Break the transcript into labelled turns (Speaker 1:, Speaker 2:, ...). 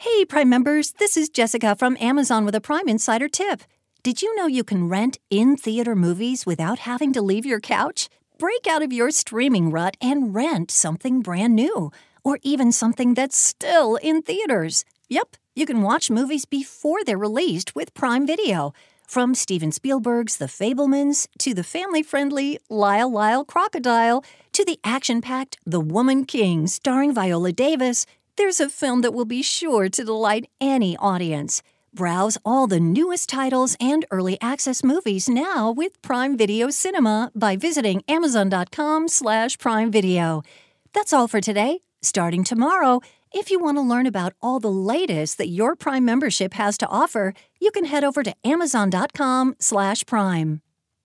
Speaker 1: Hey, Prime members, this is Jessica from Amazon with a Prime Insider tip. Did you know you can rent in theater movies without having to leave your couch? Break out of your streaming rut and rent something brand new, or even something that's still in theaters. Yep, you can watch movies before they're released with Prime Video. From Steven Spielberg's The Fabelmans to the family friendly Lyle Lyle Crocodile to the action packed The Woman King starring Viola Davis, there's a film that will be sure to delight any audience. Browse all the newest titles and early access movies now with Prime Video Cinema by visiting amazon.com slash prime video. That's all for today. Starting tomorrow, if you want to learn about all the latest that your Prime membership has to offer, you can head over to amazon.com slash prime.